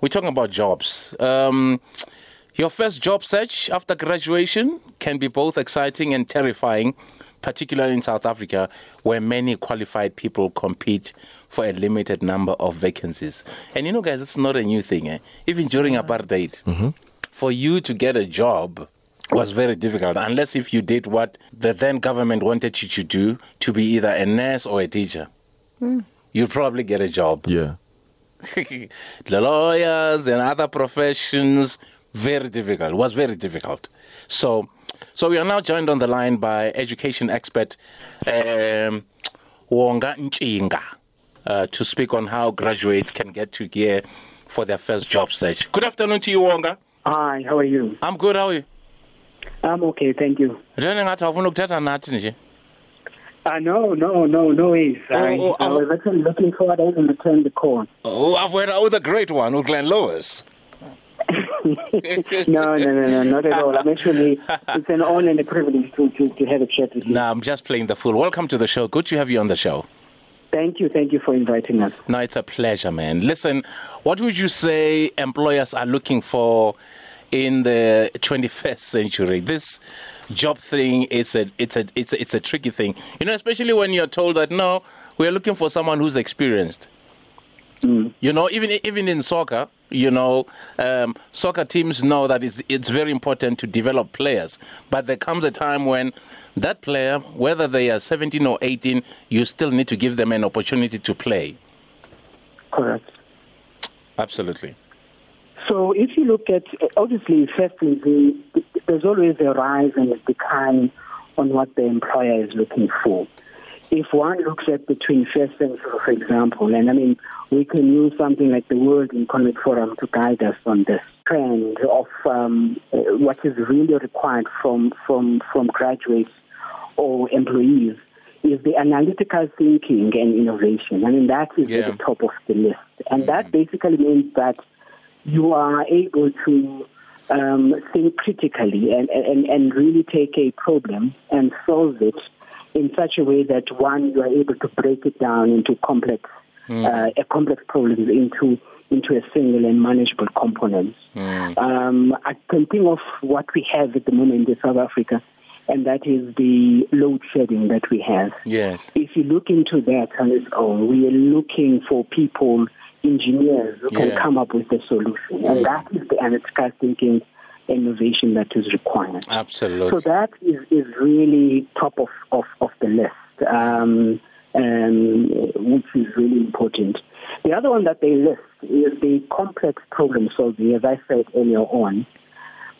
we're talking about jobs. Um, your first job search after graduation can be both exciting and terrifying, particularly in South Africa, where many qualified people compete for a limited number of vacancies. And you know, guys, it's not a new thing. Eh? Even during apartheid, for you to get a job was very difficult, unless if you did what the then government wanted you to do, to be either a nurse or a teacher. You'd probably get a job. Yeah. The lawyers and other professions very difficult. Was very difficult. So so we are now joined on the line by education expert um, wonga Ntshinga uh, to speak on how graduates can get to gear for their first job search. Good afternoon to you wonga. Hi, how are you? i'm good how are you? I'm okay, thank you. Uh, no, no, no, no ways. I, oh, I oh. was actually looking forward. I even returned the call. oh i've heard oh the great one Glen Lewis no, no, no, no, not at all. I'm actually, it's an honor and a privilege to, to, to have a chat with you. no i'm just playing the fool welcome to the show good to have you on the show Thank you, thank you for inviting us. No, it's a pleasure, man. Listen, what would you say employers are looking for in the 21st century? This job thing is a it's a it's a, it's a tricky thing. You know, especially when you're told that no, we're looking for someone who's experienced. You know, even even in soccer, you know, um, soccer teams know that it's it's very important to develop players. But there comes a time when that player, whether they are 17 or 18, you still need to give them an opportunity to play. Correct. Absolutely. So if you look at, obviously, firstly, the, there's always a rise and a decline on what the employer is looking for. If one looks at the 21st century, for example, and I mean, we can use something like the World Economic Forum to guide us on this trend of um, what is really required from, from, from graduates or employees is the analytical thinking and innovation. I mean, that is Yeah. at the top of the list. And that basically means that you are able to um, think critically and, and, and really take a problem and solve it in such a way that one you are able to break it down into complex uh, a complex problems into into a single and manageable components. Um, I can think of what we have at the moment in South Africa, and that is the load shedding that we have. Yes. If you look into that on its own, we are looking for people, engineers who can come up with the solution. And that is the analytical thinking innovation that is required. Absolutely. So that is, is really top of, of, of the list, um, um, which is really important. The other one that they list is the complex problem solving, as I said earlier on.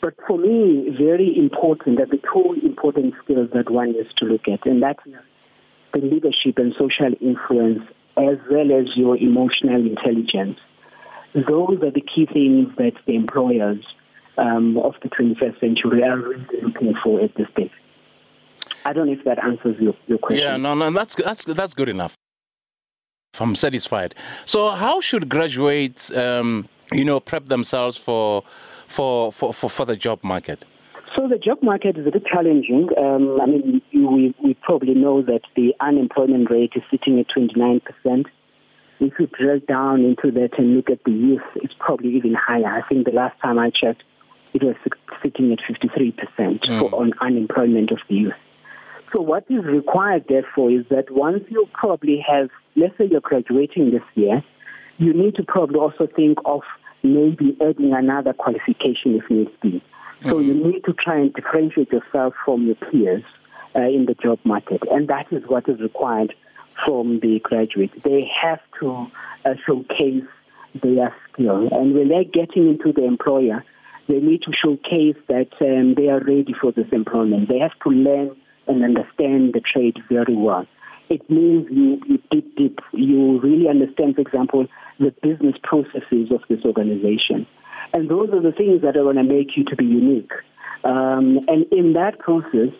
But for me, very important are the two important skills that one needs to look at, and that is the leadership and social influence, as well as your emotional intelligence. Those are the key things that the employers um, of the 21st century are really looking for at this stage. I don't know if that answers your, your question. Yeah, no, no, that's that's that's good enough. I'm satisfied. So, how should graduates, um, you know, prep themselves for for, for, for for the job market? So the job market is a bit challenging. Um, I mean, we, we probably know that the unemployment rate is sitting at 29%. If you drill down into that and look at the youth, it's probably even higher. I think the last time I checked, it was sitting at 53% for mm. on unemployment of the youth. So what is required, therefore, is that once you probably have, let's say you're graduating this year, you need to probably also think of maybe adding another qualification if needs be. So mm. you need to try and differentiate yourself from your peers uh, in the job market, and that is what is required from the graduates. They have to uh, showcase their skill, and when they're getting into the employer, they need to showcase that um, they are ready for this employment. They have to learn and understand the trade very well. It means you, you deep, deep, you really understand, for example, the business processes of this organization. And those are the things that are going to make you to be unique. Um, and in that process,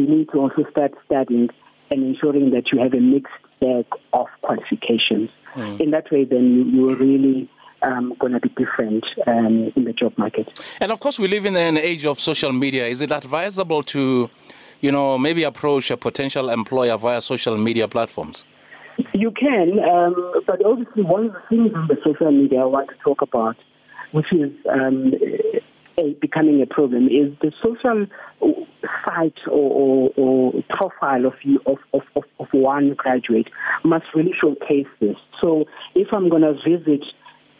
you need to also start studying and ensuring that you have a mixed bag of qualifications. In that way, then you, you are really um, going to be different um, in the job market. And of course, we live in an age of social media. Is it advisable to, you know, maybe approach a potential employer via social media platforms? You can, um, but obviously one of the things on the social media I want to talk about which is um, a, becoming a problem, is the social site or, or, or profile of, you, of, of, of one graduate must really showcase this. So if I'm going to visit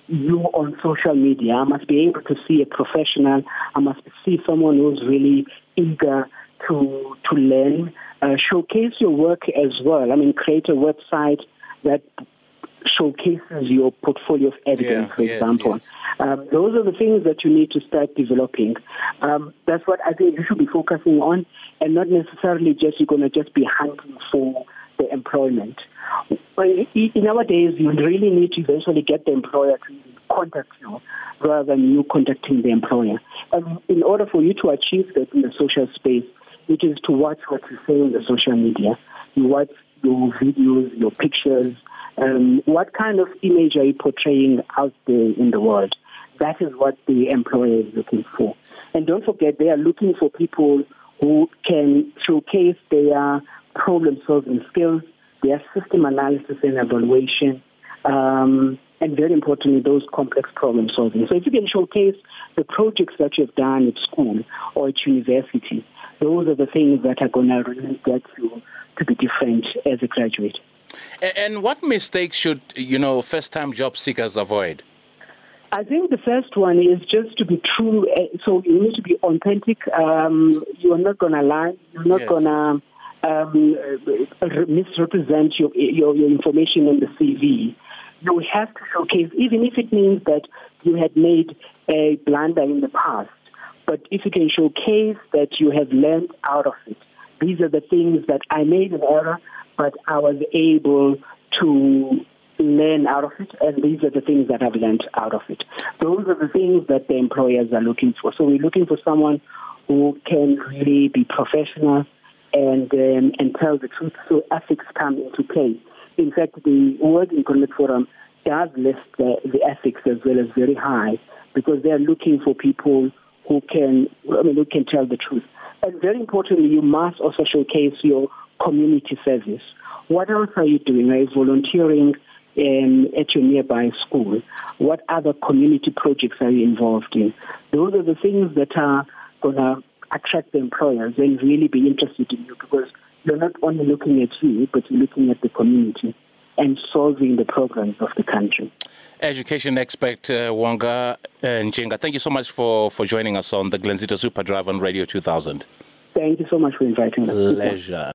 you on social media, I must be able to see a professional. I must see someone who's really eager to to learn. Uh, showcase your work as well. I mean, create a website that showcases your portfolio of evidence, yeah, for yes, example. Yes. Um, those are the things that you need to start developing. Um, that's what I think you should be focusing on, and not necessarily just you're going to just be hunting for the employment. In our days, you really need to eventually get the employer to contact you rather than you contacting the employer. And in order for you to achieve that in the social space, it is to watch what you say on the social media. You watch your videos, your pictures, um, what kind of image are you portraying out there in the world? That is what the employer is looking for. And don't forget, they are looking for people who can showcase their problem solving skills, their system analysis and evaluation, um, and very importantly, those complex problem solving. So if you can showcase the projects that you've done at school or at university, those are the things that are going to really get you to be different as a graduate. And what mistakes should you know first-time job seekers avoid? I think the first one is just to be true. Eh, so you need to be authentic. Um, you are not going to lie. You're not yes. going to um, misrepresent your, your, your information in the CV. You have to showcase, even if it means that you had made a blunder in the past. But if you can showcase that you have learned out of it, these are the things that I made an error, but I was able to learn out of it, and these are the things that I've learned out of it. Those are the things that the employers are looking for. So we're looking for someone who can really be professional and um, and tell the truth. So ethics come into play. In fact, the World Economic Forum does list the, the ethics as well as very high because they are looking for people who can I mean who can tell the truth. And very importantly, you must also showcase your community service. What else are you doing? Are you volunteering um, at your nearby school? What other community projects are you involved in? Those are the things that are going to attract the employers and really be interested in you because you're not only looking at you, but you're looking at the community and solving the problems of the country. Education expert uh, Wonga uh, Ntshinga, thank you so much for, for joining us on the Glenzito Super Drive on Radio 2000. Thank you so much for inviting us. Pleasure.